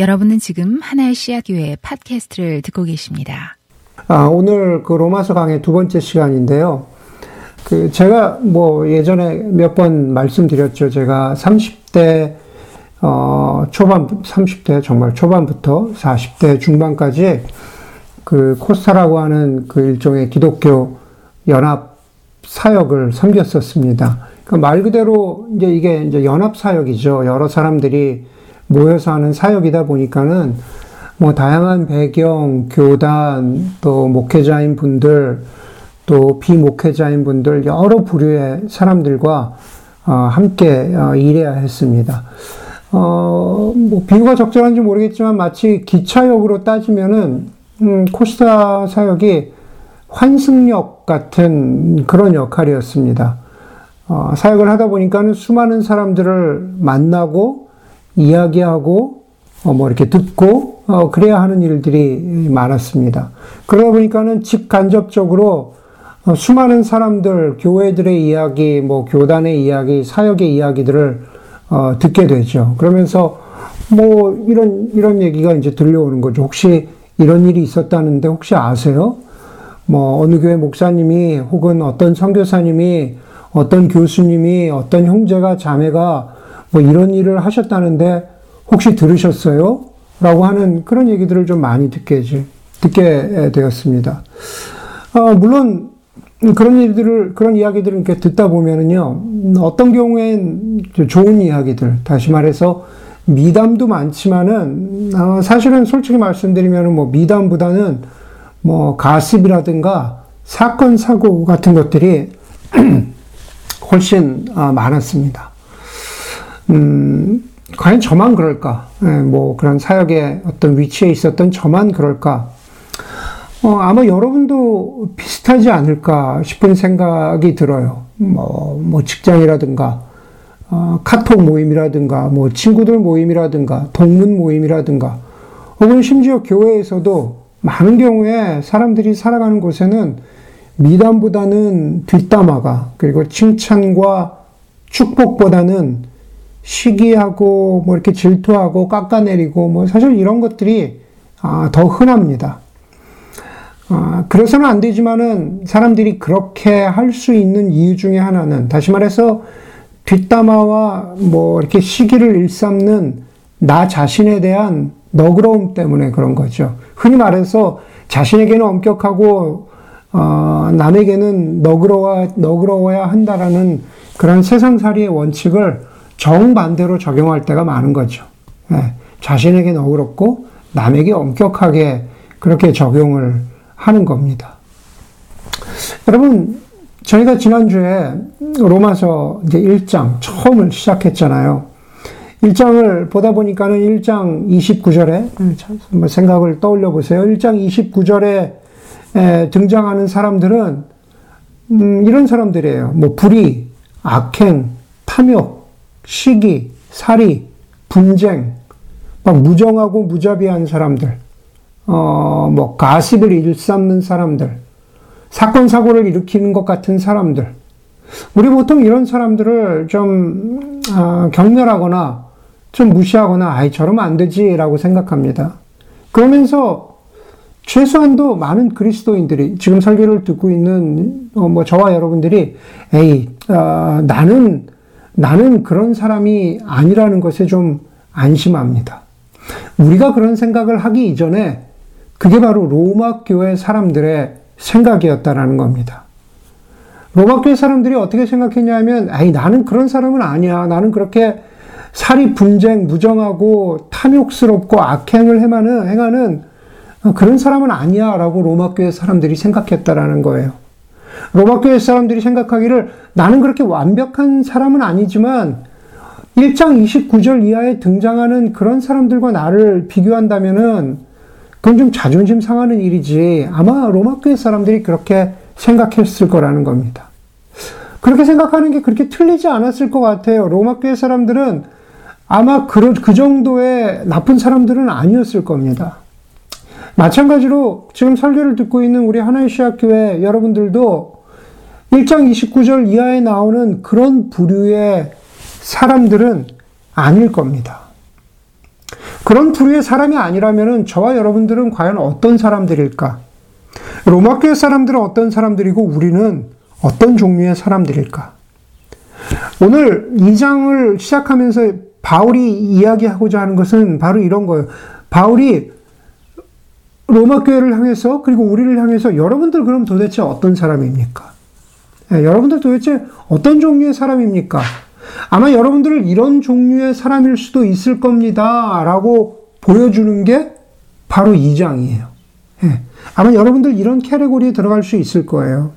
여러분은 지금 하나의 씨앗교회 팟캐스트를 듣고 계십니다. 아, 오늘 그 로마서 강의 두 번째 시간인데요. 그 제가 뭐 예전에 몇 번 말씀드렸죠. 제가 30대 어 초반 30대 정말 초반부터 40대 중반까지 그 코스타라고 하는 그 일종의 기독교 연합 사역을 섬겼었습니다. 그러니까 말 그대로 이제 이게 이제 연합 사역이죠. 여러 사람들이 모여서 하는 사역이다 보니까는 뭐 다양한 배경, 교단, 또 목회자인 분들, 또 비목회자인 분들 여러 부류의 사람들과 어, 함께 어, 일해야 했습니다. 어, 뭐 비유가 적절한지 모르겠지만 마치 기차역으로 따지면은 음, 코스타 사역이 환승역 같은 그런 역할이었습니다. 어, 사역을 하다 보니까는 수많은 사람들을 만나고 이야기하고 어, 뭐 이렇게 듣고 어, 그래야 하는 일들이 많았습니다. 그러다 보니까는 직간접적으로 어, 수많은 사람들, 교회들의 이야기, 뭐 교단의 이야기, 사역의 이야기들을 어, 듣게 되죠. 그러면서 뭐 이런 이런 얘기가 이제 들려오는 거죠. 혹시 이런 일이 있었다는데 혹시 아세요? 뭐 어느 교회 목사님이 혹은 어떤 선교사님이 어떤 교수님이 어떤 형제가 자매가 뭐 이런 일을 하셨다는데 혹시 들으셨어요? 라고 하는 그런 얘기들을 좀 많이 듣게, 듣게 되었습니다. 어, 물론 그런 일들을, 그런 이야기들을 이렇게 듣다 보면은요, 어떤 경우엔 좋은 이야기들, 다시 말해서 미담도 많지만은, 어, 사실은 솔직히 말씀드리면 뭐 미담보다는 뭐 가습이라든가 사건, 사고 같은 것들이 훨씬 어, 많았습니다. 음, 과연 저만 그럴까? 예, 뭐 그런 사역의 어떤 위치에 있었던 저만 그럴까? 어, 아마 여러분도 비슷하지 않을까 싶은 생각이 들어요. 뭐, 뭐 직장이라든가, 어, 카톡 모임이라든가, 뭐 친구들 모임이라든가, 동문 모임이라든가, 혹은 심지어 교회에서도 많은 경우에 사람들이 살아가는 곳에는 미담보다는 뒷담화가, 그리고 칭찬과 축복보다는 시기하고 뭐 이렇게 질투하고 깎아내리고 뭐 사실 이런 것들이 아, 더 흔합니다. 아, 그래서는 안 되지만은 사람들이 그렇게 할 수 있는 이유 중에 하나는 다시 말해서 뒷담화와 뭐 이렇게 시기를 일삼는 나 자신에 대한 너그러움 때문에 그런 거죠. 흔히 말해서 자신에게는 엄격하고 어, 남에게는 너그러워 너그러워야 한다라는 그런 세상살이의 원칙을 정반대로 적용할 때가 많은 거죠. 네. 자신에게 너그럽고 남에게 엄격하게 그렇게 적용을 하는 겁니다. 여러분, 저희가 지난주에 로마서 이제 1장 처음을 시작했잖아요. 1장을 보다 보니까는 1장 29절에 생각을 떠올려 보세요. 1장 29절에 등장하는 사람들은 음, 이런 사람들이에요. 뭐 불의, 악행, 탐욕, 시기, 살이, 분쟁, 막 무정하고 무자비한 사람들, 어, 뭐, 가십을 일삼는 사람들, 사건, 사고를 일으키는 것 같은 사람들. 우리 보통 이런 사람들을 좀, 어, 경멸하거나, 좀 무시하거나, 아이, 저러면 안 되지라고 생각합니다. 그러면서, 최소한도 많은 그리스도인들이, 지금 설교를 듣고 있는, 어, 뭐, 저와 여러분들이, 에이, 어, 나는, 나는 그런 사람이 아니라는 것에 좀 안심합니다. 우리가 그런 생각을 하기 이전에 그게 바로 로마 교회 사람들의 생각이었다라는 겁니다. 로마 교회 사람들이 어떻게 생각했냐면, 아이, 나는 그런 사람은 아니야. 나는 그렇게 살이 분쟁, 무정하고 탐욕스럽고 악행을 행하는, 행하는 그런 사람은 아니야. 라고 로마 교회 사람들이 생각했다라는 거예요. 로마 교회 사람들이 생각하기를 나는 그렇게 완벽한 사람은 아니지만 1장 29절 이하에 등장하는 그런 사람들과 나를 비교한다면은 그건 좀 자존심 상하는 일이지. 아마 로마 교회 사람들이 그렇게 생각했을 거라는 겁니다. 그렇게 생각하는 게 그렇게 틀리지 않았을 것 같아요. 로마 교회 사람들은 아마 그, 그 정도의 나쁜 사람들은 아니었을 겁니다. 마찬가지로 지금 설교를 듣고 있는 우리 하나의 시학교회 여러분들도 1장 29절 이하에 나오는 그런 부류의 사람들은 아닐 겁니다. 그런 부류의 사람이 아니라면 저와 여러분들은 과연 어떤 사람들일까? 로마교회 사람들은 어떤 사람들이고 우리는 어떤 종류의 사람들일까? 오늘 이 장을 시작하면서 바울이 이야기하고자 하는 것은 바로 이런 거예요. 바울이 로마 교회를 향해서 그리고 우리를 향해서 여러분들 그럼 도대체 어떤 사람입니까? 네, 여러분들 도대체 어떤 종류의 사람입니까? 아마 여러분들을 이런 종류의 사람일 수도 있을 겁니다. 라고 보여주는 게 바로 이 장이에요. 네, 아마 여러분들 이런 캐레고리에 들어갈 수 있을 거예요.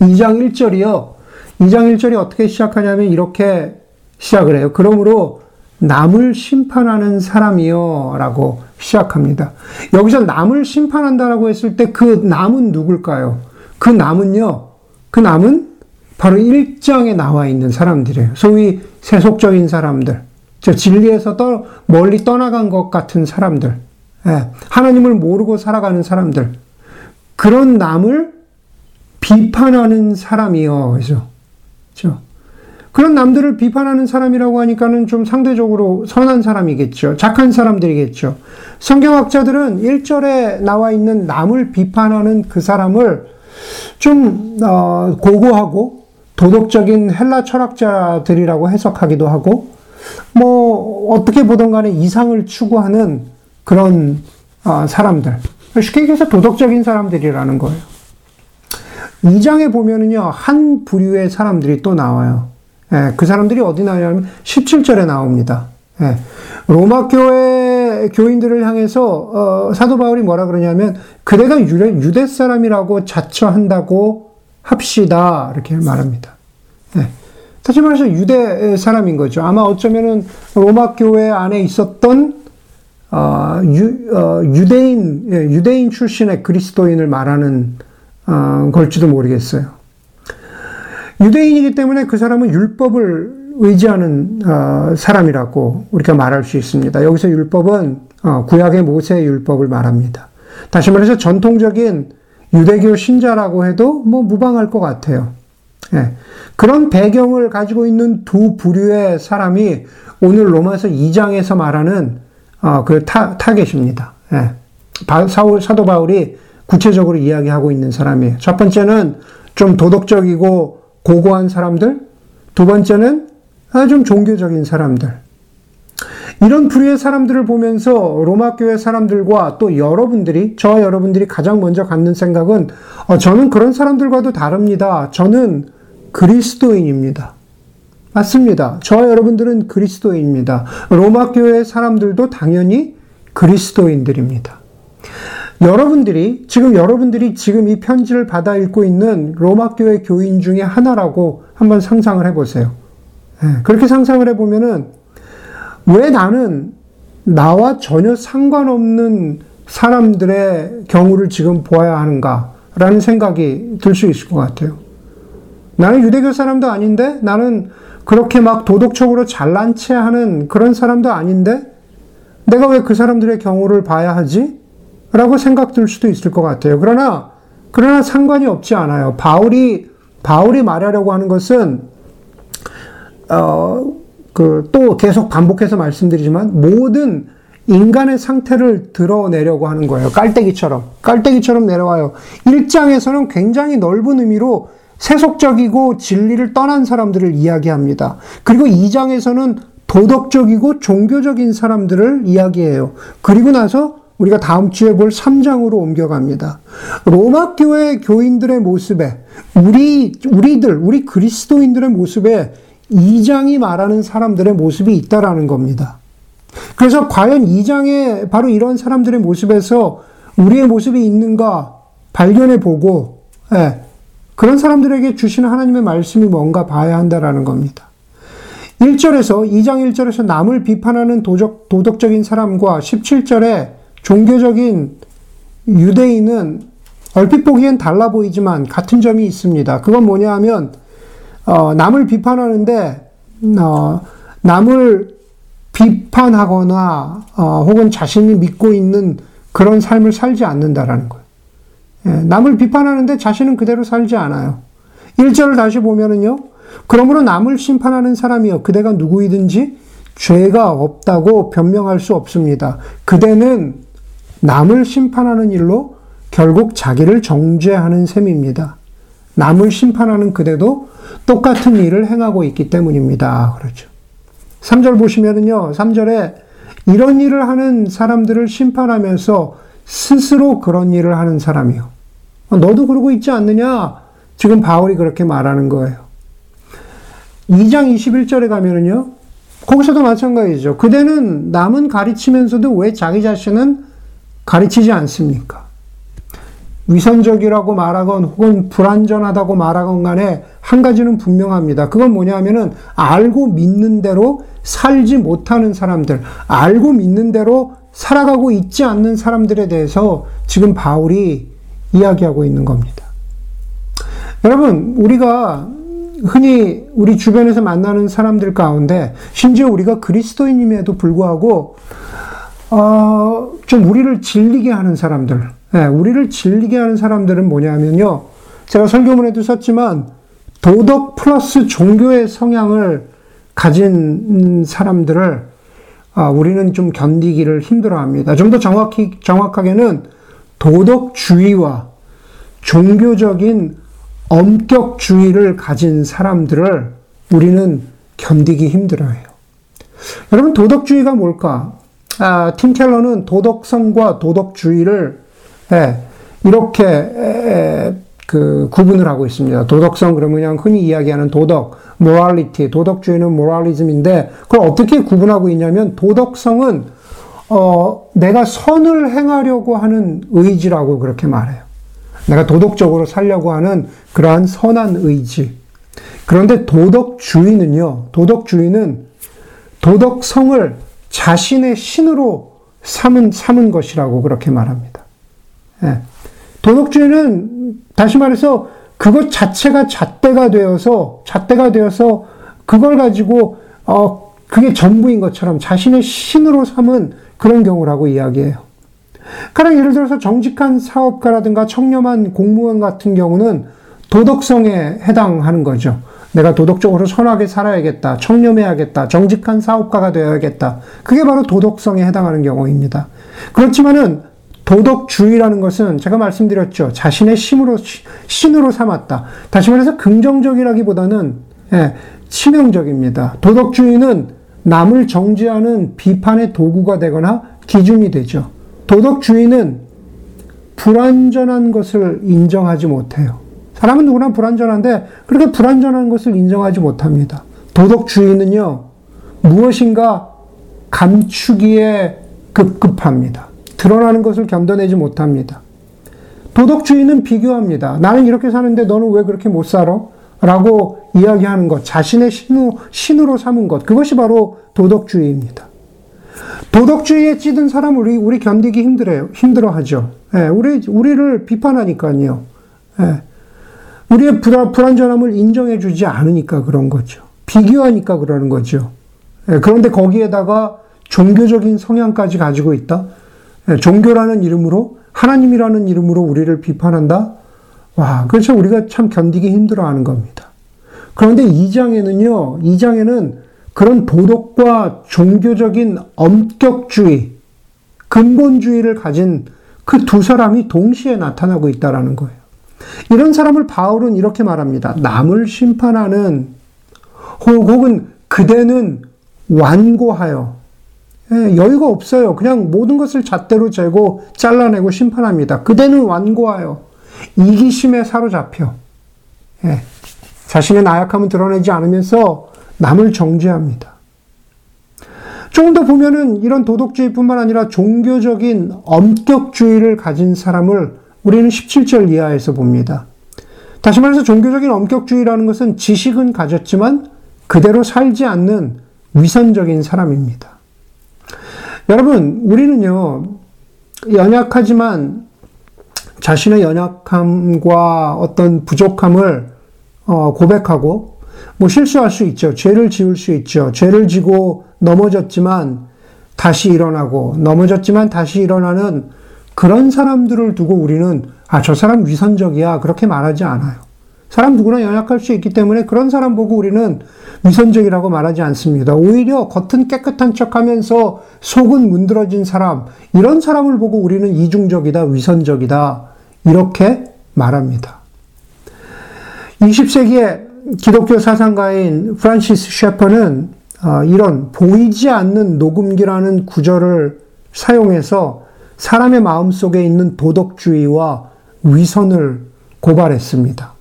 2장 1절이요. 2장 1절이 어떻게 시작하냐면 이렇게 시작을 해요. 그러므로 남을 심판하는 사람이요. 라고 시작합니다. 여기서 남을 심판한다라고 했을 때 그 남은 누굴까요? 그 남은요. 그 남은 바로 1장에 나와 있는 사람들이에요. 소위 세속적인 사람들. 저 진리에서 떠, 멀리 떠나간 것 같은 사람들. 예, 하나님을 모르고 살아가는 사람들. 그런 남을 비판하는 사람이요. 그죠? 그런 남들을 비판하는 사람이라고 하니까는 좀 상대적으로 선한 사람이겠죠. 착한 사람들이겠죠. 성경학자들은 1절에 나와 있는 남을 비판하는 그 사람을 좀, 어, 고고하고 도덕적인 헬라 철학자들이라고 해석하기도 하고, 뭐, 어떻게 보던 간에 이상을 추구하는 그런, 어, 사람들. 쉽게 얘기해서 도덕적인 사람들이라는 거예요. 2장에 보면은요, 한 부류의 사람들이 또 나와요. 예, 그 사람들이 어디 나오냐면 17절에 나옵니다. 예, 로마 교회 교인들을 향해서 어, 사도 바울이 뭐라 그러냐면 그대가 유대, 유대 사람이라고 자처한다고 합시다 이렇게 말합니다. 예, 다시 말해서 유대 사람인 거죠. 아마 어쩌면은 로마 교회 안에 있었던 어, 유, 어, 유대인 예, 유대인 출신의 그리스도인을 말하는 어, 걸지도 모르겠어요. 유대인이기 때문에 그 사람은 율법을 의지하는 어, 사람이라고 우리가 말할 수 있습니다. 여기서 율법은 어, 구약의 모세의 율법을 말합니다. 다시 말해서 전통적인 유대교 신자라고 해도 뭐 무방할 것 같아요. 예. 그런 배경을 가지고 있는 두 부류의 사람이 오늘 로마서 2장에서 말하는 어, 그 타, 타겟입니다. 예. 사도 바울이 구체적으로 이야기하고 있는 사람이에요. 첫 번째는 좀 도덕적이고 고고한 사람들, 두 번째는 좀 종교적인 사람들. 이런 부류의 사람들을 보면서 로마 교회 사람들과 또 여러분들이 저와 여러분들이 가장 먼저 갖는 생각은 어, 저는 그런 사람들과도 다릅니다. 저는 그리스도인입니다. 맞습니다. 저와 여러분들은 그리스도인입니다. 로마 교회 사람들도 당연히 그리스도인들입니다. 여러분들이 지금 여러분들이 지금 이 편지를 받아 읽고 있는 로마 교회 교인 중에 하나라고 한번 상상을 해 보세요. 예, 그렇게 상상을 해보면은 왜 나는 나와 전혀 상관없는 사람들의 경우를 지금 보아야 하는가라는 생각이 들 수 있을 것 같아요. 나는 유대교 사람도 아닌데 나는 그렇게 막 도덕적으로 잘난 체 하는 그런 사람도 아닌데 내가 왜 그 사람들의 경우를 봐야 하지? 라고 생각될 수도 있을 것 같아요. 그러나, 그러나 상관이 없지 않아요. 바울이, 바울이 말하려고 하는 것은, 어, 그, 또 계속 반복해서 말씀드리지만, 모든 인간의 상태를 드러내려고 하는 거예요. 깔때기처럼. 깔때기처럼 내려와요. 1장에서는 굉장히 넓은 의미로 세속적이고 진리를 떠난 사람들을 이야기합니다. 그리고 2장에서는 도덕적이고 종교적인 사람들을 이야기해요. 그리고 나서 우리가 다음 주에 볼 3장으로 옮겨갑니다. 로마 교회 교인들의 모습에 우리 우리들 우리 그리스도인들의 모습에 2장이 말하는 사람들의 모습이 있다라는 겁니다. 그래서 과연 2장에 바로 이런 사람들의 모습에서 우리의 모습이 있는가 발견해 보고 예, 그런 사람들에게 주시는 하나님의 말씀이 뭔가 봐야 한다라는 겁니다. 1절에서 2장 1절에서 남을 비판하는 도적, 도덕적인 사람과 17절에 종교적인 유대인은 얼핏 보기엔 달라 보이지만 같은 점이 있습니다. 그건 뭐냐 하면, 어, 남을 비판하는데, 어, 남을 비판하거나, 어, 혹은 자신이 믿고 있는 그런 삶을 살지 않는다라는 거예요. 예, 남을 비판하는데 자신은 그대로 살지 않아요. 1절을 다시 보면은요, 그러므로 남을 심판하는 사람이요. 그대가 누구이든지 죄가 없다고 변명할 수 없습니다. 그대는 남을 심판하는 일로 결국 자기를 정죄하는 셈입니다. 남을 심판하는 그대도 똑같은 일을 행하고 있기 때문입니다. 그렇죠. 3절 보시면은요, 3절에 이런 일을 하는 사람들을 심판하면서 스스로 그런 일을 하는 사람이요. 너도 그러고 있지 않느냐? 지금 바울이 그렇게 말하는 거예요. 2장 21절에 가면은요, 거기서도 마찬가지죠. 그대는 남은 가르치면서도 왜 자기 자신은 가르치지 않습니까? 위선적이라고 말하건 혹은 불완전하다고 말하건 간에 한 가지는 분명합니다. 그건 뭐냐면은 알고 믿는 대로 살지 못하는 사람들, 알고 믿는 대로 살아가고 있지 않는 사람들에 대해서 지금 바울이 이야기하고 있는 겁니다. 여러분, 우리가 흔히 우리 주변에서 만나는 사람들 가운데 심지어 우리가 그리스도인임에도 불구하고 어, 좀 우리를 질리게 하는 사람들, 네, 우리를 질리게 하는 사람들은 뭐냐면요. 제가 설교문에도 썼지만 도덕 플러스 종교의 성향을 가진 사람들을 아, 우리는 좀 견디기를 힘들어합니다. 좀 더 정확히 정확하게는 도덕주의와 종교적인 엄격주의를 가진 사람들을 우리는 견디기 힘들어해요. 여러분 도덕주의가 뭘까? 아, 팀 켈러는 도덕성과 도덕주의를 예, 이렇게 에, 그 구분을 하고 있습니다. 도덕성 그러면 그냥 흔히 이야기하는 도덕, 모랄리티, 도덕주의는 모랄리즘인데 그걸 어떻게 구분하고 있냐면 도덕성은 어, 내가 선을 행하려고 하는 의지라고 그렇게 말해요. 내가 도덕적으로 살려고 하는 그러한 선한 의지. 그런데 도덕주의는요, 도덕주의는 도덕성을 자신의 신으로 삼은, 삼은 것이라고 그렇게 말합니다. 예. 도덕주의는 다시 말해서 그것 자체가 잣대가 되어서, 잣대가 되어서 그걸 가지고, 어, 그게 전부인 것처럼 자신의 신으로 삼은 그런 경우라고 이야기해요. 가령 예를 들어서 정직한 사업가라든가 청렴한 공무원 같은 경우는 도덕성에 해당하는 거죠. 내가 도덕적으로 선하게 살아야겠다. 청렴해야겠다. 정직한 사업가가 되어야겠다. 그게 바로 도덕성에 해당하는 경우입니다. 그렇지만은 도덕주의라는 것은 제가 말씀드렸죠. 자신의 심으로, 신으로 삼았다. 다시 말해서 긍정적이라기보다는, 예, 치명적입니다. 도덕주의는 남을 정죄하는 비판의 도구가 되거나 기준이 되죠. 도덕주의는 불완전한 것을 인정하지 못해요. 사람은 누구나 불완전한데 그렇게 불완전한 것을 인정하지 못합니다. 도덕주의는요, 무엇인가 감추기에 급급합니다. 드러나는 것을 견뎌내지 못합니다. 도덕주의는 비교합니다. 나는 이렇게 사는데 너는 왜 그렇게 못 살아? 라고 이야기하는 것, 자신의 신우, 신으로 삼은 것, 그것이 바로 도덕주의입니다. 도덕주의에 찌든 사람 우리 우리 견디기 힘들어요. 힘들어하죠. 예, 우리 우리를 비판하니까요. 예, 우리의 불안, 불안전함을 인정해주지 않으니까 그런 거죠. 비교하니까 그러는 거죠. 예, 그런데 거기에다가 종교적인 성향까지 가지고 있다. 예, 종교라는 이름으로 하나님이라는 이름으로 우리를 비판한다. 와, 그렇죠. 우리가 참 견디기 힘들어하는 겁니다. 그런데 이 장에는요. 이 장에는 그런 도덕과 종교적인 엄격주의, 근본주의를 가진 그 두 사람이 동시에 나타나고 있다라는 거예요. 이런 사람을 바울은 이렇게 말합니다. 남을 심판하는 혹은 그대는 완고하여 예, 여유가 없어요. 그냥 모든 것을 잣대로 재고 잘라내고 심판합니다. 그대는 완고하여 이기심에 사로잡혀 예, 자신의 나약함을 드러내지 않으면서 남을 정죄합니다. 조금 더 보면은 이런 도덕주의뿐만 아니라 종교적인 엄격주의를 가진 사람을 우리는 17절 이하에서 봅니다. 다시 말해서 종교적인 엄격주의라는 것은 지식은 가졌지만 그대로 살지 않는 위선적인 사람입니다. 여러분, 우리는요, 연약하지만 자신의 연약함과 어떤 부족함을 어, 고백하고 뭐 실수할 수 있죠. 죄를 지을 수 있죠. 죄를 지고 넘어졌지만 다시 일어나고 넘어졌지만 다시 일어나는 그런 사람들을 두고 우리는 아, 저 사람 위선적이야. 그렇게 말하지 않아요. 사람 누구나 연약할 수 있기 때문에 그런 사람 보고 우리는 위선적이라고 말하지 않습니다. 오히려 겉은 깨끗한 척 하면서 속은 문드러진 사람, 이런 사람을 보고 우리는 이중적이다, 위선적이다, 이렇게 말합니다. 20세기의 기독교 사상가인 프란시스 셰퍼는 어, 이런 보이지 않는 녹음기라는 구절을 사용해서 사람의 마음 속에 있는 도덕주의와 위선을 고발했습니다.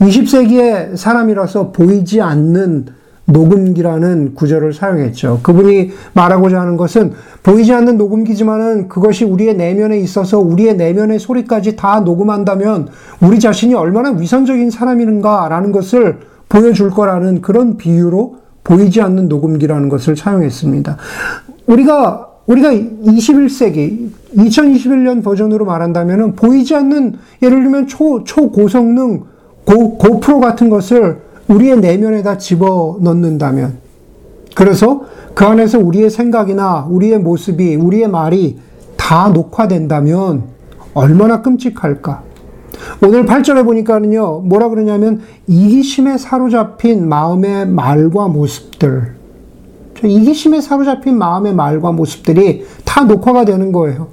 20세기의 사람이라서 보이지 않는 녹음기라는 구절을 사용했죠. 그분이 말하고자 하는 것은 보이지 않는 녹음기지만은 그것이 우리의 내면에 있어서 우리의 내면의 소리까지 다 녹음한다면 우리 자신이 얼마나 위선적인 사람인가라는 것을 보여줄 거라는 그런 비유로 보이지 않는 녹음기라는 것을 사용했습니다. 우리가 우리가 21세기 2021년 버전으로 말한다면 보이지 않는 예를 들면 초 초고성능 고, 고프로 같은 것을 우리의 내면에다 집어 넣는다면, 그래서 그 안에서 우리의 생각이나 우리의 모습이, 우리의 말이 다 녹화된다면 얼마나 끔찍할까? 오늘 8절에 보니까는요, 뭐라 그러냐면, 이기심에 사로잡힌 마음의 말과 모습들. 이기심에 사로잡힌 마음의 말과 모습들이 다 녹화가 되는 거예요.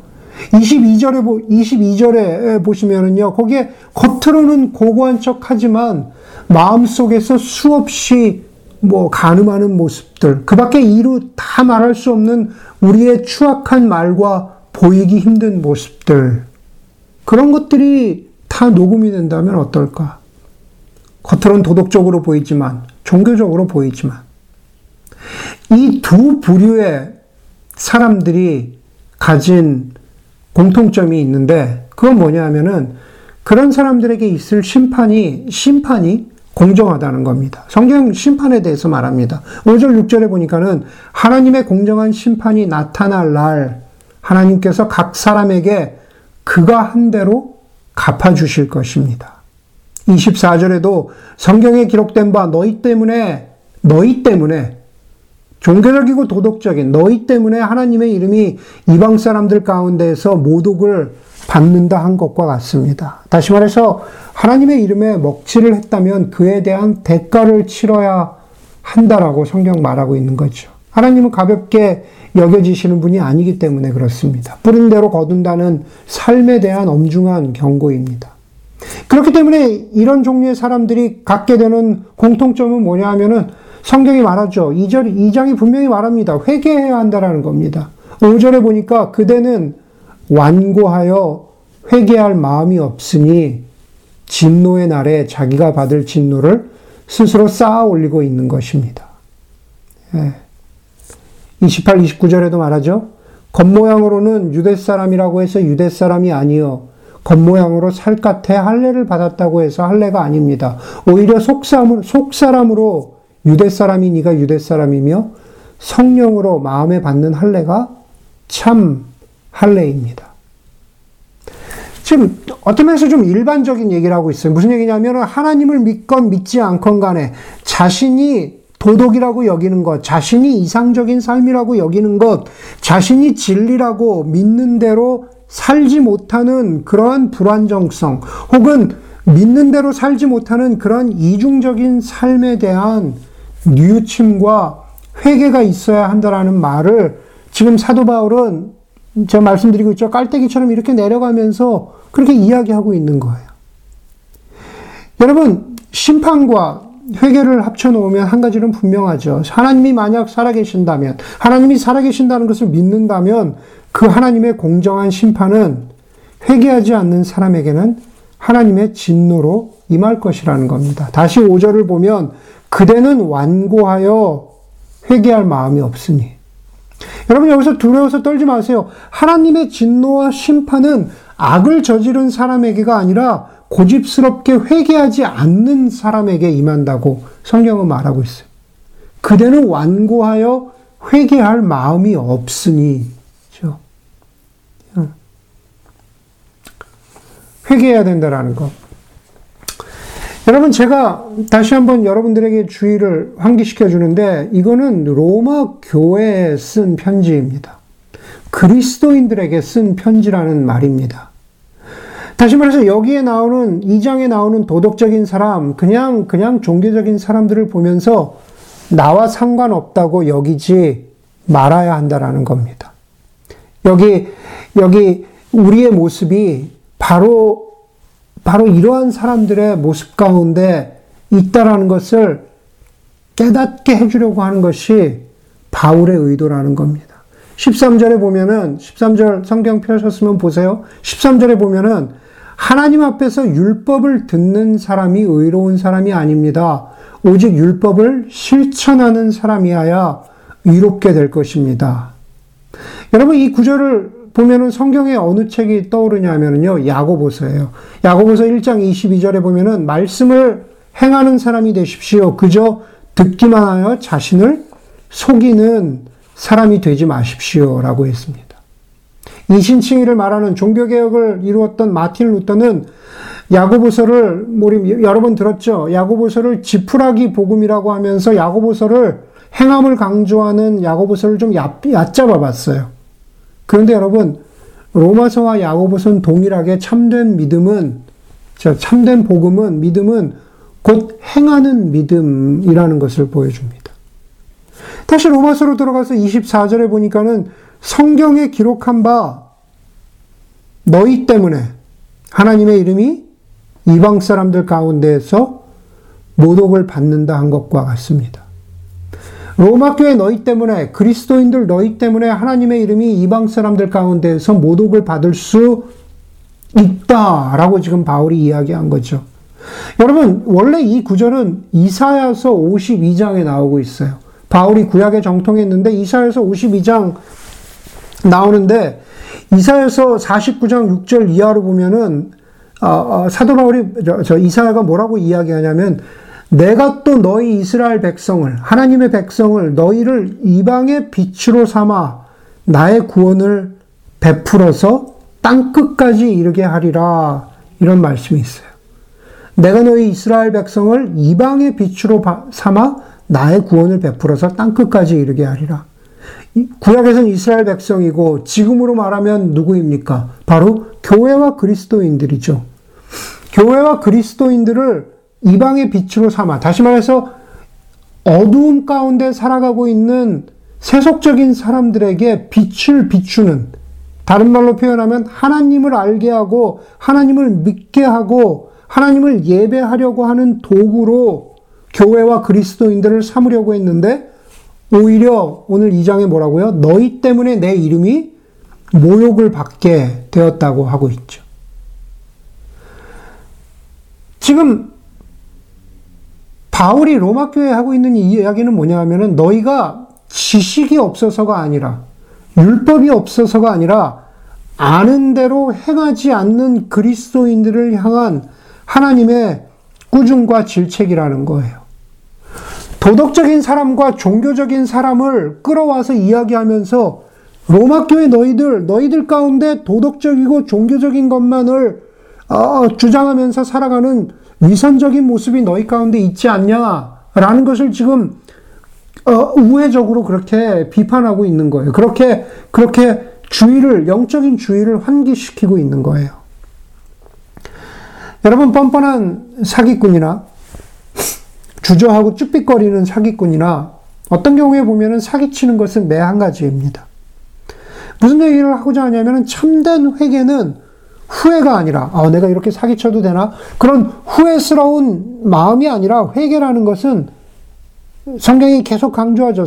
22절에, 22절에 보시면은요, 거기에 겉으로는 고고한 척 하지만 마음속에서 수없이 뭐 가늠하는 모습들, 그 밖에 이루 다 말할 수 없는 우리의 추악한 말과 보이기 힘든 모습들, 그런 것들이 다 녹음이 된다면 어떨까? 겉으로는 도덕적으로 보이지만, 종교적으로 보이지만, 이 두 부류의 사람들이 가진 공통점이 있는데 그건 뭐냐 하면은 그런 사람들에게 있을 심판이 심판이 공정하다는 겁니다. 성경 심판에 대해서 말합니다. 5절 6절에 보니까는 하나님의 공정한 심판이 나타날 날 하나님께서 각 사람에게 그가 한 대로 갚아 주실 것입니다. 24절에도 성경에 기록된 바 너희 때문에 너희 때문에 종교적이고 도덕적인 너희 때문에 하나님의 이름이 이방 사람들 가운데에서 모독을 받는다 한 것과 같습니다. 다시 말해서 하나님의 이름에 먹칠을 했다면 그에 대한 대가를 치러야 한다라고 성경 말하고 있는 거죠. 하나님은 가볍게 여겨지시는 분이 아니기 때문에 그렇습니다. 뿌린 대로 거둔다는 삶에 대한 엄중한 경고입니다. 그렇기 때문에 이런 종류의 사람들이 갖게 되는 공통점은 뭐냐 하면은 성경이 말하죠. 2절, 2장이 분명히 말합니다. 회개해야 한다라는 겁니다. 5절에 보니까 그대는 완고하여 회개할 마음이 없으니 진노의 날에 자기가 받을 진노를 스스로 쌓아 올리고 있는 것입니다. 예. 28, 29절에도 말하죠. 겉모양으로는 유대 사람이라고 해서 유대 사람이 아니요. 겉모양으로 살갗에 할례를 받았다고 해서 할례가 아닙니다. 오히려 속사람, 속사람으로 유대 사람이 니가 유대 사람이며 성령으로 마음에 받는 할례가 참 할례입니다. 지금 어떤 면에서 좀 일반적인 얘기를 하고 있어요. 무슨 얘기냐면 하나님을 믿건 믿지 않건 간에 자신이 도덕이라고 여기는 것, 자신이 이상적인 삶이라고 여기는 것, 자신이 진리라고 믿는 대로 살지 못하는 그러한 불안정성, 혹은 믿는 대로 살지 못하는 그런 이중적인 삶에 대한 뉘우침과 회개가 있어야 한다라는 말을 지금 사도 바울은 제가 말씀드리고 있죠. 깔때기처럼 이렇게 내려가면서 그렇게 이야기하고 있는 거예요. 여러분, 심판과 회개를 합쳐놓으면 한 가지는 분명하죠. 하나님이 만약 살아계신다면, 하나님이 살아계신다는 것을 믿는다면 그 하나님의 공정한 심판은 회개하지 않는 사람에게는 하나님의 진노로 임할 것이라는 겁니다. 다시 5절을 보면 그대는 완고하여 회개할 마음이 없으니. 여러분 여기서 두려워서 떨지 마세요. 하나님의 진노와 심판은 악을 저지른 사람에게가 아니라 고집스럽게 회개하지 않는 사람에게 임한다고 성경은 말하고 있어요. 그대는 완고하여 회개할 마음이 없으니. 회개해야 된다라는 것. 여러분, 제가 다시 한번 여러분들에게 주의를 환기시켜 주는데, 이거는 로마 교회에 쓴 편지입니다. 그리스도인들에게 쓴 편지라는 말입니다. 다시 말해서 여기에 나오는, 이 장에 나오는 도덕적인 사람, 그냥, 그냥 종교적인 사람들을 보면서 나와 상관없다고 여기지 말아야 한다라는 겁니다. 여기, 여기 우리의 모습이 바로, 바로 이러한 사람들의 모습 가운데 있다라는 것을 깨닫게 해주려고 하는 것이 바울의 의도라는 겁니다. 13절에 보면은, 13절 성경 펴셨으면 보세요. 13절에 보면은, 하나님 앞에서 율법을 듣는 사람이 의로운 사람이 아닙니다. 오직 율법을 실천하는 사람이어야 의롭게 될 것입니다. 여러분, 이 구절을 보면은 성경에 어느 책이 떠오르냐면요. 야고보서예요. 야고보서 1장 22절에 보면은 말씀을 행하는 사람이 되십시오. 그저 듣기만 하여 자신을 속이는 사람이 되지 마십시오. 라고 했습니다. 이신칭의를 말하는 종교개혁을 이루었던 마틴 루터는 야고보서를 우리 여러 번 들었죠. 야고보서를 지푸라기 복음이라고 하면서 야고보서를 행함을 강조하는 야고보서를 좀 얕, 얕잡아 봤어요. 그런데 여러분 로마서와 야고보서는 동일하게 참된 믿음은 참된 복음은 믿음은 곧 행하는 믿음이라는 것을 보여줍니다. 다시 로마서로 들어가서 24절에 보니까는 성경에 기록한 바 너희 때문에 하나님의 이름이 이방 사람들 가운데에서 모독을 받는다 한 것과 같습니다. 로마 교회 너희 때문에 그리스도인들 너희 때문에 하나님의 이름이 이방 사람들 가운데에서 모독을 받을 수 있다라고 지금 바울이 이야기한 거죠. 여러분 원래 이 구절은 이사야서 52장에 나오고 있어요. 바울이 구약에 정통했는데 이사야서 52장 나오는데 이사야서 49장 6절 이하로 보면은 어, 어, 사도 바울이 저, 저 이사야가 뭐라고 이야기하냐면 내가 또 너희 이스라엘 백성을 하나님의 백성을 너희를 이방의 빛으로 삼아 나의 구원을 베풀어서 땅 끝까지 이르게 하리라 이런 말씀이 있어요. 내가 너희 이스라엘 백성을 이방의 빛으로 삼아 나의 구원을 베풀어서 땅 끝까지 이르게 하리라. 구약에서는 이스라엘 백성이고 지금으로 말하면 누구입니까? 바로 교회와 그리스도인들이죠. 교회와 그리스도인들을 이방의 빛으로 삼아 다시 말해서 어두움 가운데 살아가고 있는 세속적인 사람들에게 빛을 비추는 다른 말로 표현하면 하나님을 알게 하고 하나님을 믿게 하고 하나님을 예배하려고 하는 도구로 교회와 그리스도인들을 삼으려고 했는데 오히려 오늘 2장에 뭐라고요? 너희 때문에 내 이름이 모욕을 받게 되었다고 하고 있죠. 지금 바울이 로마 교회에 하고 있는 이야기는 뭐냐 하면은 너희가 지식이 없어서가 아니라 율법이 없어서가 아니라 아는 대로 행하지 않는 그리스도인들을 향한 하나님의 꾸중과 질책이라는 거예요. 도덕적인 사람과 종교적인 사람을 끌어와서 이야기하면서 로마 교회 너희들 너희들 가운데 도덕적이고 종교적인 것만을 어, 주장하면서 살아가는 위선적인 모습이 너희 가운데 있지 않냐라는 것을 지금 어, 우회적으로 그렇게 비판하고 있는 거예요. 그렇게 그렇게 주의를 영적인 주의를 환기시키고 있는 거예요. 여러분 뻔뻔한 사기꾼이나 주저하고 쭈삣거리는 사기꾼이나 어떤 경우에 보면은 사기치는 것은 매 한 가지입니다. 무슨 얘기를 하고자 하냐면은 참된 회개는 후회가 아니라 아, 내가 이렇게 사기쳐도 되나 그런 후회스러운 마음이 아니라 회개라는 것은 성경이 계속 강조하죠.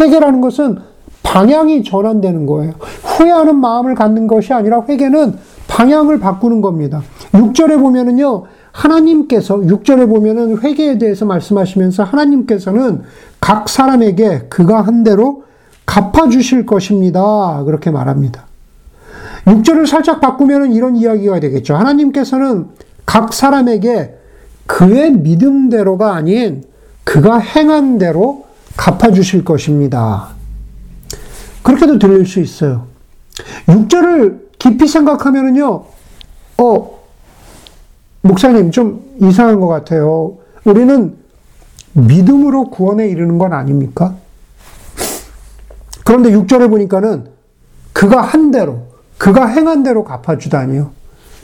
회개라는 것은 방향이 전환되는 거예요. 후회하는 마음을 갖는 것이 아니라 회개는 방향을 바꾸는 겁니다. 6절에 보면은요. 하나님께서 6절에 보면은 회개에 대해서 말씀하시면서 하나님께서는 각 사람에게 그가 한 대로 갚아 주실 것입니다. 그렇게 말합니다. 6절을 살짝 바꾸면은 이런 이야기가 되겠죠. 하나님께서는 각 사람에게 그의 믿음대로가 아닌 그가 행한 대로 갚아 주실 것입니다. 그렇게도 들릴 수 있어요. 6절을 깊이 생각하면은요, 어, 목사님 좀 이상한 것 같아요. 우리는 믿음으로 구원에 이르는 건 아닙니까? 그런데 6절에 보니까는 그가 한 대로, 그가 행한 대로 갚아주다니요.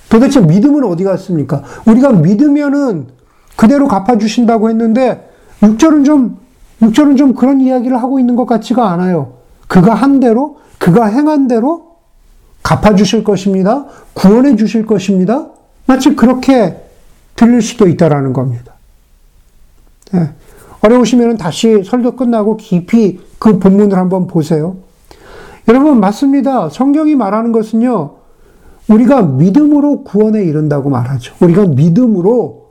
도대체 믿음은 어디 갔습니까? 우리가 믿으면은 그대로 갚아주신다고 했는데 6절은 좀 6절은 좀 그런 이야기를 하고 있는 것 같지가 않아요. 그가 한 대로 그가 행한 대로 갚아주실 것입니다. 구원해 주실 것입니다. 마치 그렇게 들릴 수도 있다라는 겁니다. 네. 어려우시면 다시 설교 끝나고 깊이 그 본문을 한번 보세요. 여러분, 맞습니다. 성경이 말하는 것은요, 우리가 믿음으로 구원에 이른다고 말하죠. 우리가 믿음으로,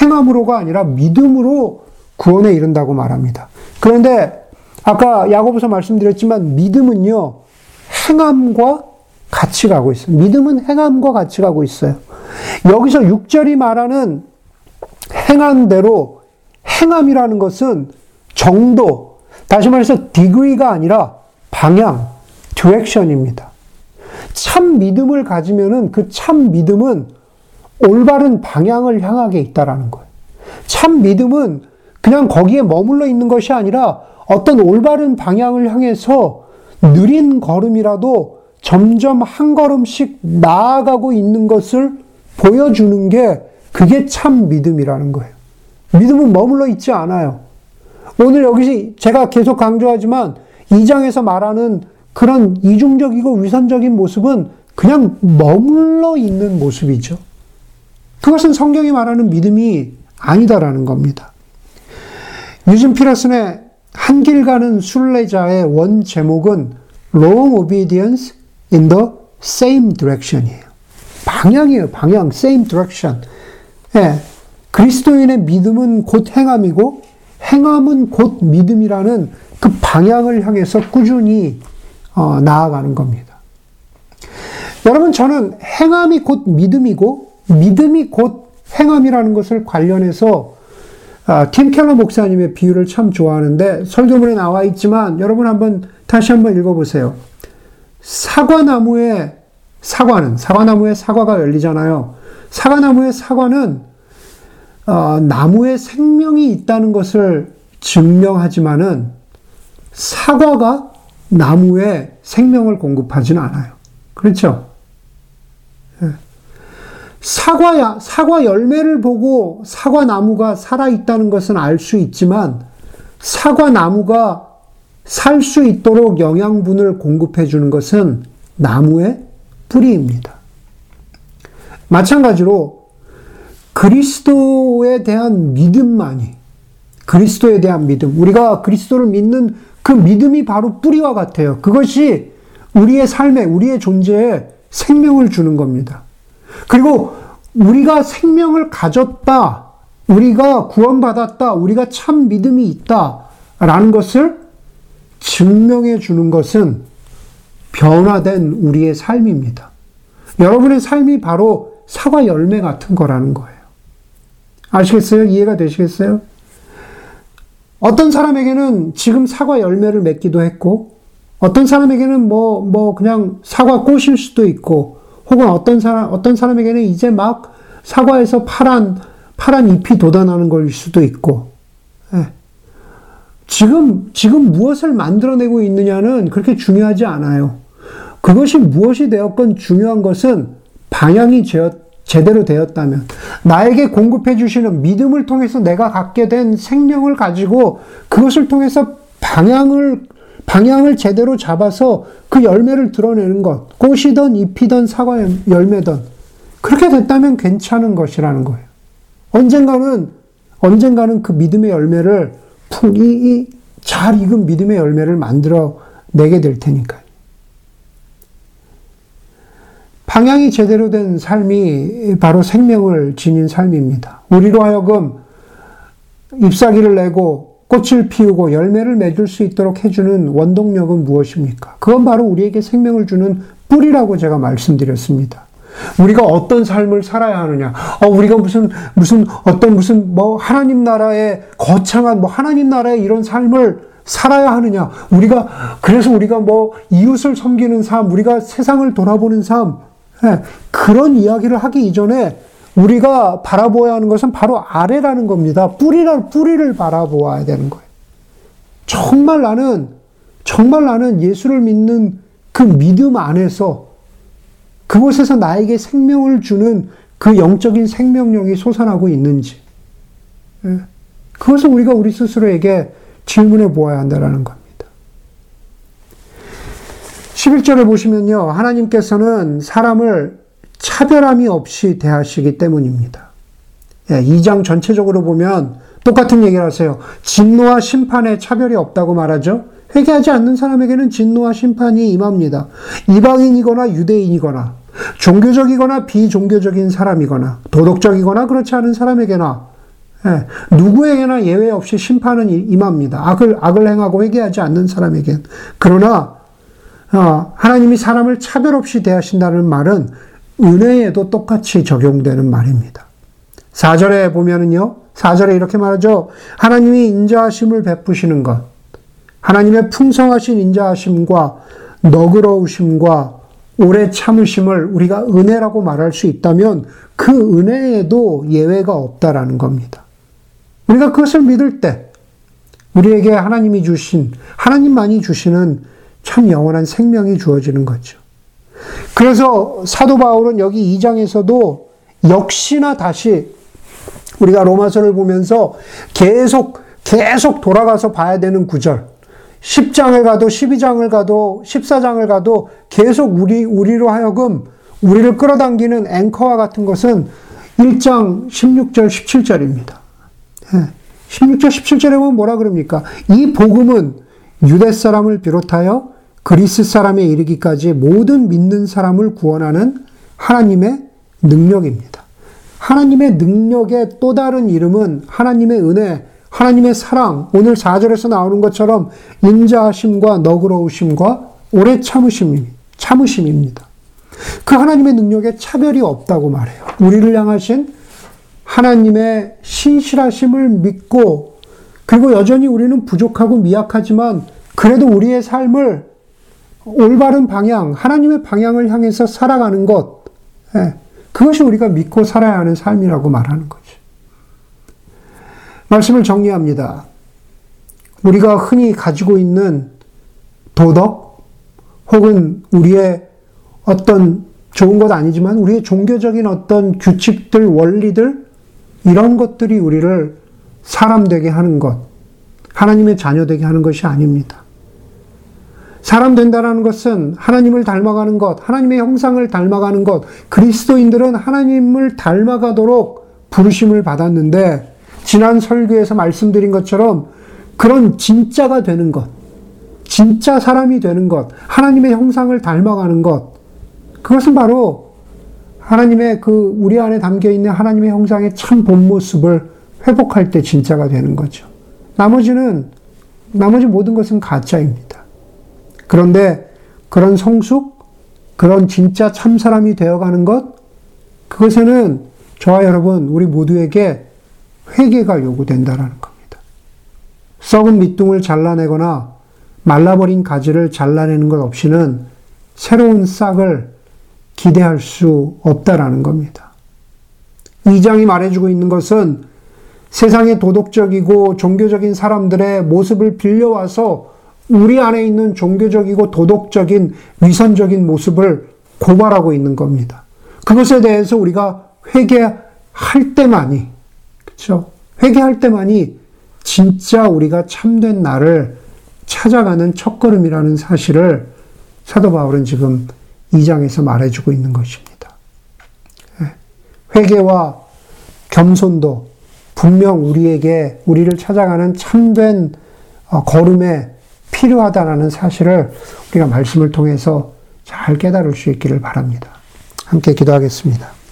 행함으로가 아니라 믿음으로 구원에 이른다고 말합니다. 그런데 아까 야고보서 말씀드렸지만 믿음은요, 행함과 같이 가고 있어요. 믿음은 행함과 같이 가고 있어요. 여기서 6절이 말하는 행한 대로 행함이라는 것은 정도, 다시 말해서 degree가 아니라 방향, 디렉션입니다. 참 믿음을 가지면은 그 참 믿음은 올바른 방향을 향하게 있다라는 거예요. 참 믿음은 그냥 거기에 머물러 있는 것이 아니라 어떤 올바른 방향을 향해서 느린 걸음이라도 점점 한 걸음씩 나아가고 있는 것을 보여주는 게 그게 참 믿음이라는 거예요. 믿음은 머물러 있지 않아요. 오늘 여기 제가 계속 강조하지만 이 장에서 말하는 그런 이중적이고 위선적인 모습은 그냥 머물러 있는 모습이죠. 그것은 성경이 말하는 믿음이 아니다라는 겁니다. 유진 피러슨의 한길 가는 순례자의 원 제목은 Long Obedience in the Same Direction이에요. 방향이에요. 방향. Same Direction. 예. 그리스도인의 믿음은 곧 행함이고 행함은 곧 믿음이라는 그 방향을 향해서 꾸준히 어, 나아가는 겁니다. 여러분 저는 행함이 곧 믿음이고 믿음이 곧 행함이라는 것을 관련해서 아, 팀 켈러 목사님의 비유를 참 좋아하는데 설교문에 나와 있지만 여러분 한번 다시 한번 읽어보세요. 사과나무에 사과는 사과나무에 사과가 열리잖아요. 사과나무의 사과는 어, 나무에 생명이 있다는 것을 증명하지만은 사과가 나무에 생명을 공급하지는 않아요. 그렇죠? 사과야, 사과 열매를 보고 사과 나무가 살아있다는 것은 알 수 있지만, 사과 나무가 살 수 있도록 영양분을 공급해 주는 것은 나무의 뿌리입니다. 마찬가지로 그리스도에 대한 믿음만이, 그리스도에 대한 믿음, 우리가 그리스도를 믿는 그 믿음이 바로 뿌리와 같아요. 그것이 우리의 삶에, 우리의 존재에 생명을 주는 겁니다. 그리고 우리가 생명을 가졌다, 우리가 구원받았다, 우리가 참 믿음이 있다, 라는 것을 증명해 주는 것은 변화된 우리의 삶입니다. 여러분의 삶이 바로 사과 열매 같은 거라는 거예요. 아시겠어요? 이해가 되시겠어요? 어떤 사람에게는 지금 사과 열매를 맺기도 했고, 어떤 사람에게는 뭐, 뭐, 그냥 사과 꽃일 수도 있고, 혹은 어떤 사람, 어떤 사람에게는 이제 막 사과에서 파란, 파란 잎이 돋아나는 걸 수도 있고, 예. 지금, 지금 무엇을 만들어내고 있느냐는 그렇게 중요하지 않아요. 그것이 무엇이 되었건 중요한 것은 방향이 제대로 되었다면, 나에게 공급해 주시는 믿음을 통해서 내가 갖게 된 생명을 가지고 그것을 통해서 방향을 방향을 제대로 잡아서 그 열매를 드러내는 것, 꽃이든 잎이든 사과 열매든 그렇게 됐다면 괜찮은 것이라는 거예요. 언젠가는 언젠가는 그 믿음의 열매를 이, 이, 잘 익은 믿음의 열매를 만들어 내게 될 테니까요. 방향이 제대로 된 삶이 바로 생명을 지닌 삶입니다. 우리로 하여금 잎사귀를 내고 꽃을 피우고 열매를 맺을 수 있도록 해주는 원동력은 무엇입니까? 그건 바로 우리에게 생명을 주는 뿌리라고 제가 말씀드렸습니다. 우리가 어떤 삶을 살아야 하느냐? 어, 우리가 무슨, 무슨, 어떤 무슨, 뭐, 하나님 나라의 거창한, 뭐, 하나님 나라의 이런 삶을 살아야 하느냐? 우리가, 그래서 우리가 뭐, 이웃을 섬기는 삶, 우리가 세상을 돌아보는 삶, 예, 그런 이야기를 하기 이전에 우리가 바라보아야 하는 것은 바로 아래라는 겁니다. 뿌리를, 뿌리를 바라보아야 되는 거예요. 정말 나는, 정말 나는 예수를 믿는 그 믿음 안에서 그곳에서 나에게 생명을 주는 그 영적인 생명력이 솟아나고 있는지. 예. 그것을 우리가 우리 스스로에게 질문해 보아야 한다는 겁니다. 11절을 보시면요. 하나님께서는 사람을 차별함이 없이 대하시기 때문입니다. 예, 2장 전체적으로 보면 똑같은 얘기를 하세요. 진노와 심판에 차별이 없다고 말하죠. 회개하지 않는 사람에게는 진노와 심판이 임합니다. 이방인이거나 유대인이거나 종교적이거나 비종교적인 사람이거나 도덕적이거나 그렇지 않은 사람에게나 예, 누구에게나 예외 없이 심판은 임합니다. 악을 악을 행하고 회개하지 않는 사람에겐 그러나 어, 하나님이 사람을 차별 없이 대하신다는 말은 은혜에도 똑같이 적용되는 말입니다. 4절에 보면은요, 4절에 이렇게 말하죠. 하나님이 인자하심을 베푸시는 것, 하나님의 풍성하신 인자하심과 너그러우심과 오래 참으심을 우리가 은혜라고 말할 수 있다면 그 은혜에도 예외가 없다라는 겁니다. 우리가 그것을 믿을 때 우리에게 하나님이 주신, 하나님만이 주시는 참 영원한 생명이 주어지는 거죠. 그래서 사도 바울은 여기 2장에서도 역시나 다시 우리가 로마서를 보면서 계속 계속 돌아가서 봐야 되는 구절. 10장을 가도 12장을 가도 14장을 가도 계속 우리 우리로 하여금 우리를 끌어당기는 앵커와 같은 것은 1장 16절 17절입니다. 16절 17절에 보면 뭐라 그럽니까? 이 복음은 유대 사람을 비롯하여 그리스 사람에 이르기까지 모든 믿는 사람을 구원하는 하나님의 능력입니다. 하나님의 능력의 또 다른 이름은 하나님의 은혜, 하나님의 사랑, 오늘 4절에서 나오는 것처럼 인자하심과 너그러우심과 오래 참으심, 참으심입니다. 그 하나님의 능력에 차별이 없다고 말해요. 우리를 향하신 하나님의 신실하심을 믿고 그리고 여전히 우리는 부족하고 미약하지만 그래도 우리의 삶을 올바른 방향, 하나님의 방향을 향해서 살아가는 것, 예, 그것이 우리가 믿고 살아야 하는 삶이라고 말하는 거죠. 말씀을 정리합니다. 우리가 흔히 가지고 있는 도덕, 혹은 우리의 어떤 좋은 것 아니지만 우리의 종교적인 어떤 규칙들, 원리들, 이런 것들이 우리를 사람 되게 하는 것, 하나님의 자녀 되게 하는 것이 아닙니다. 사람 된다라는 것은 하나님을 닮아가는 것, 하나님의 형상을 닮아가는 것, 그리스도인들은 하나님을 닮아가도록 부르심을 받았는데, 지난 설교에서 말씀드린 것처럼 그런 진짜가 되는 것, 진짜 사람이 되는 것, 하나님의 형상을 닮아가는 것, 그것은 바로 하나님의 그 우리 안에 담겨 있는 하나님의 형상의 참 본 모습을 회복할 때 진짜가 되는 거죠. 나머지는, 나머지 모든 것은 가짜입니다. 그런데 그런 성숙, 그런 진짜 참 사람이 되어가는 것, 그것에는 저와 여러분, 우리 모두에게 회개가 요구된다라는 겁니다. 썩은 밑둥을 잘라내거나 말라버린 가지를 잘라내는 것 없이는 새로운 싹을 기대할 수 없다라는 겁니다. 이 장이 말해주고 있는 것은 세상의 도덕적이고 종교적인 사람들의 모습을 빌려와서 우리 안에 있는 종교적이고 도덕적인 위선적인 모습을 고발하고 있는 겁니다. 그것에 대해서 우리가 회개할 때만이, 그렇죠? 회개할 때만이 진짜 우리가 참된 나를 찾아가는 첫걸음이라는 사실을 사도 바울은 지금 2장에서 말해주고 있는 것입니다. 예. 회개와 겸손도 분명 우리에게 우리를 찾아가는 참된 어, 걸음의 필요하다라는 사실을 우리가 말씀을 통해서 잘 깨달을 수 있기를 바랍니다. 함께 기도하겠습니다.